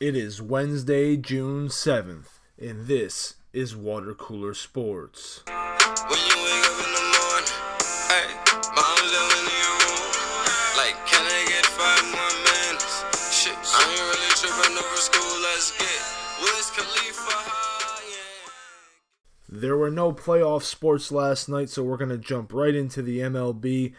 It is Wednesday, June 7th, and this is Water Cooler Sports. When you wake up in the morning, hey, mom's in your room. Like, can I get five more minutes? Shit, I ain't really tripping over school. Let's get Wiz Khalifa. There were no playoff sports last night, so we're going to jump right into the MLB.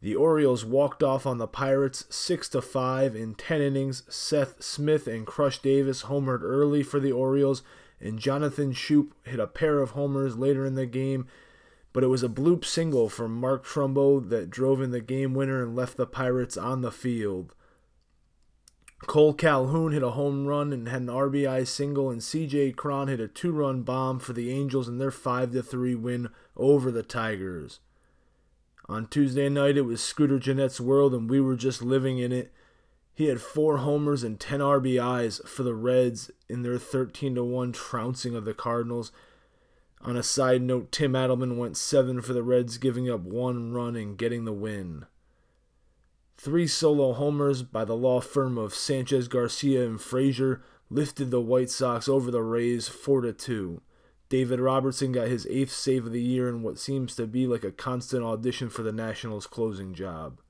The Orioles walked off on the Pirates 6 to 5 in 10 innings. Seth Smith and Crush Davis homered early for the Orioles, and Jonathan Schoop hit a pair of homers later in the game. But it was a bloop single from Mark Trumbo that drove in the game winner and left the Pirates on the field. Cole Calhoun hit a home run and had an RBI single, and CJ Cron hit a two run bomb for the Angels in their 5 3 win over the Tigers. On Tuesday night, it was Scooter Gennett's world, and we were just living in it. He had four homers and 10 RBIs for the Reds in their 13 1 trouncing of the Cardinals. On a side note, Tim Adleman went 7 for the Reds, giving up one run and getting the win. Three solo homers by the law firm of Sanchez Garcia and Frazier lifted the White Sox over the Rays 4 2. David Robertson got his eighth save of the year in what seems to be like a constant audition for the Nationals' closing job.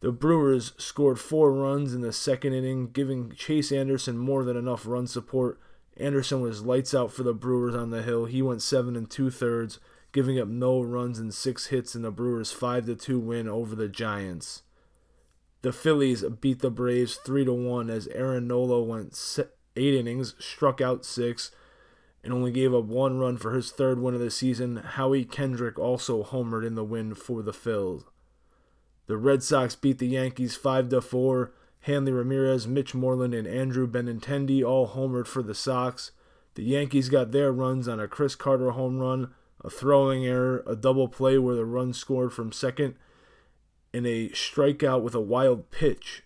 The Brewers scored four runs in the second inning, giving Chase Anderson more than enough run support. Anderson was lights out for the Brewers on the hill. He went seven and two thirds, giving up no runs and six hits in the Brewers' five to two win over the Giants. The Phillies beat the Braves three to one as Aaron Nola went eight innings, struck out six and only gave up one run for his third win of the season. Howie Kendrick also homered in the win for the Phils. The Red Sox beat the Yankees 5 to 4. Hanley Ramirez, Mitch Moreland, and Andrew Benintendi all homered for the Sox. The Yankees got their runs on a Chris Carter home run, a throwing error, a double play where the run scored from second, and a strikeout with a wild pitch.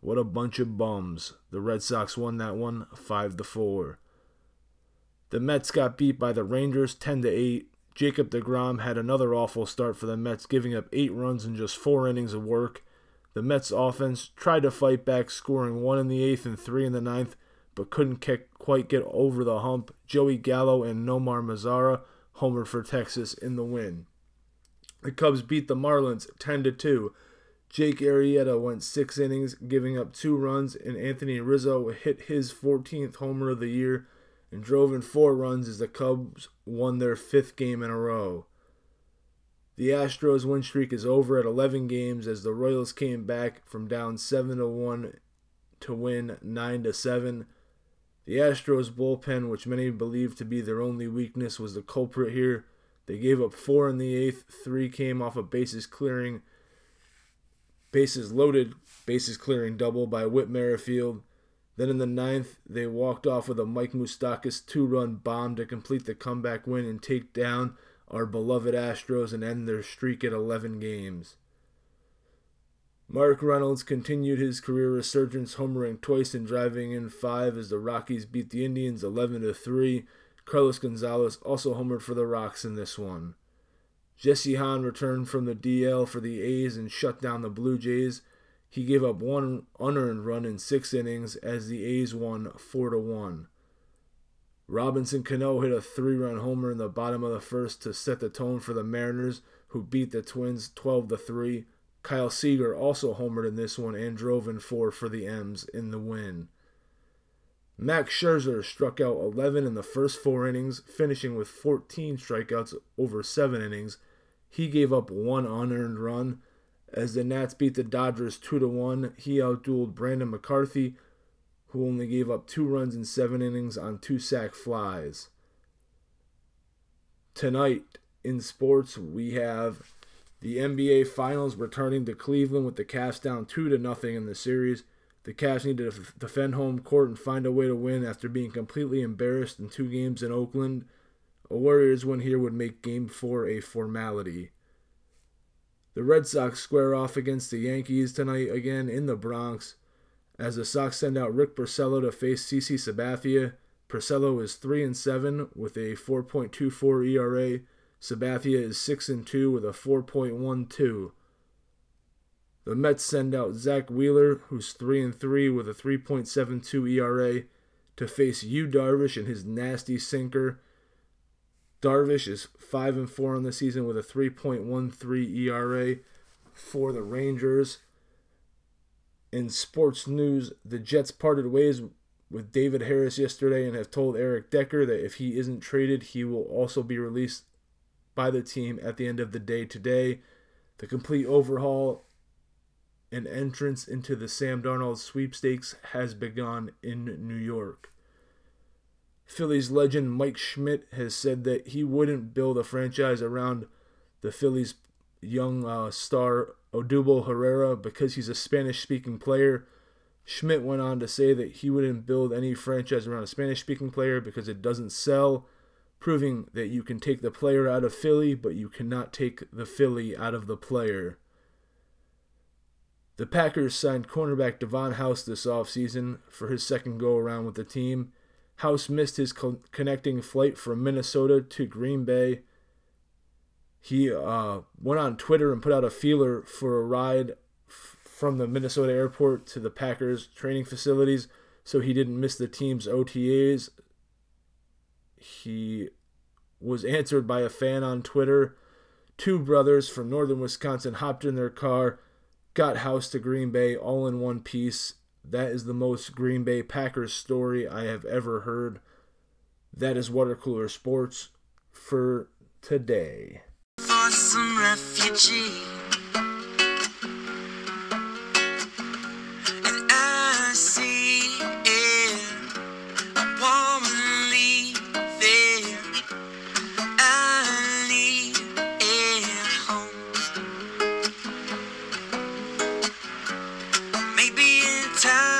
What a bunch of bums. The Red Sox won that one 5 to 4. The Mets got beat by the Rangers 10 to 8. Jacob DeGrom had another awful start for the Mets, giving up 8 runs in just 4 innings of work. The Mets offense tried to fight back, scoring 1 in the 8th and 3 in the ninth, but couldn't quite get over the hump. Joey Gallo and Nomar Mazara homered for Texas in the win. The Cubs beat the Marlins 10 to 2. Jake Arrieta went 6 innings, giving up 2 runs, and Anthony Rizzo hit his 14th homer of the year and drove in four runs as the Cubs won their fifth game in a row. The Astros win streak is over at 11 games as the Royals came back from down 7 to 1 to win 9 to 7. The Astros bullpen, which many believe to be their only weakness, was the culprit here. They gave up 4 in the 8th, 3 came off a bases clearing bases loaded, bases clearing double by Whit Merrifield. Then in the ninth, they walked off with a Mike Moustakas two run bomb to complete the comeback win and take down our beloved Astros and end their streak at 11 games. Mark Reynolds continued his career resurgence, homering twice and driving in five as the Rockies beat the Indians 11 to 3. Carlos Gonzalez also homered for the Rocks in this one. Jesse Hahn returned from the DL for the A's and shut down the Blue Jays. He gave up one unearned run in six innings as the A's won 4 to 1. Robinson Cano hit a three run homer in the bottom of the first to set the tone for the Mariners, who beat the Twins 12 to 3. Kyle Seager also homered in this one and drove in four for the M's in the win. Max Scherzer struck out 11 in the first four innings, finishing with 14 strikeouts over seven innings. He gave up one unearned run as the Nats beat the Dodgers 2 to 1, he outdueled Brandon McCarthy, who only gave up two runs in seven innings on two sac flies. Tonight in sports, we have the NBA Finals returning to Cleveland with the Cavs down 2 to nothing in the series. The Cavs need to defend home court and find a way to win after being completely embarrassed in two games in Oakland. A Warriors win here would make game 4 a formality. The Red Sox square off against the Yankees tonight again in the Bronx as the Sox send out Rick Porcello to face CC Sabathia. Porcello is 3 and 7 with a 4.24 ERA. Sabathia is 6 and 2 with a 4.12. The Mets send out Zack Wheeler, who's 3 and 3 with a 3.72 ERA, to face Yu Darvish and his nasty sinker. Darvish is 5 and 4 on the season with a 3.13 ERA for the Rangers. In sports news, the Jets parted ways with David Harris yesterday and have told Eric Decker that if he isn't traded, he will also be released by the team at the end of the day today. The complete overhaul and entrance into the Sam Darnold sweepstakes has begun in New York. Phillies legend Mike Schmidt has said that he wouldn't build a franchise around the Phillies' young uh, star Odubel Herrera because he's a Spanish speaking player. Schmidt went on to say that he wouldn't build any franchise around a Spanish speaking player because it doesn't sell, proving that you can take the player out of Philly, but you cannot take the Philly out of the player. The Packers signed cornerback Davon House this offseason for his second go around with the team. House missed his co- connecting flight from Minnesota to Green Bay. He uh, went on Twitter and put out a feeler for a ride f- from the Minnesota airport to the Packers training facilities so he didn't miss the team's OTAs. He was answered by a fan on Twitter. Two brothers from northern Wisconsin hopped in their car, got House to Green Bay all in one piece. That is the most Green Bay Packers story I have ever heard. That is Water Cooler Sports for today. For some. Maybe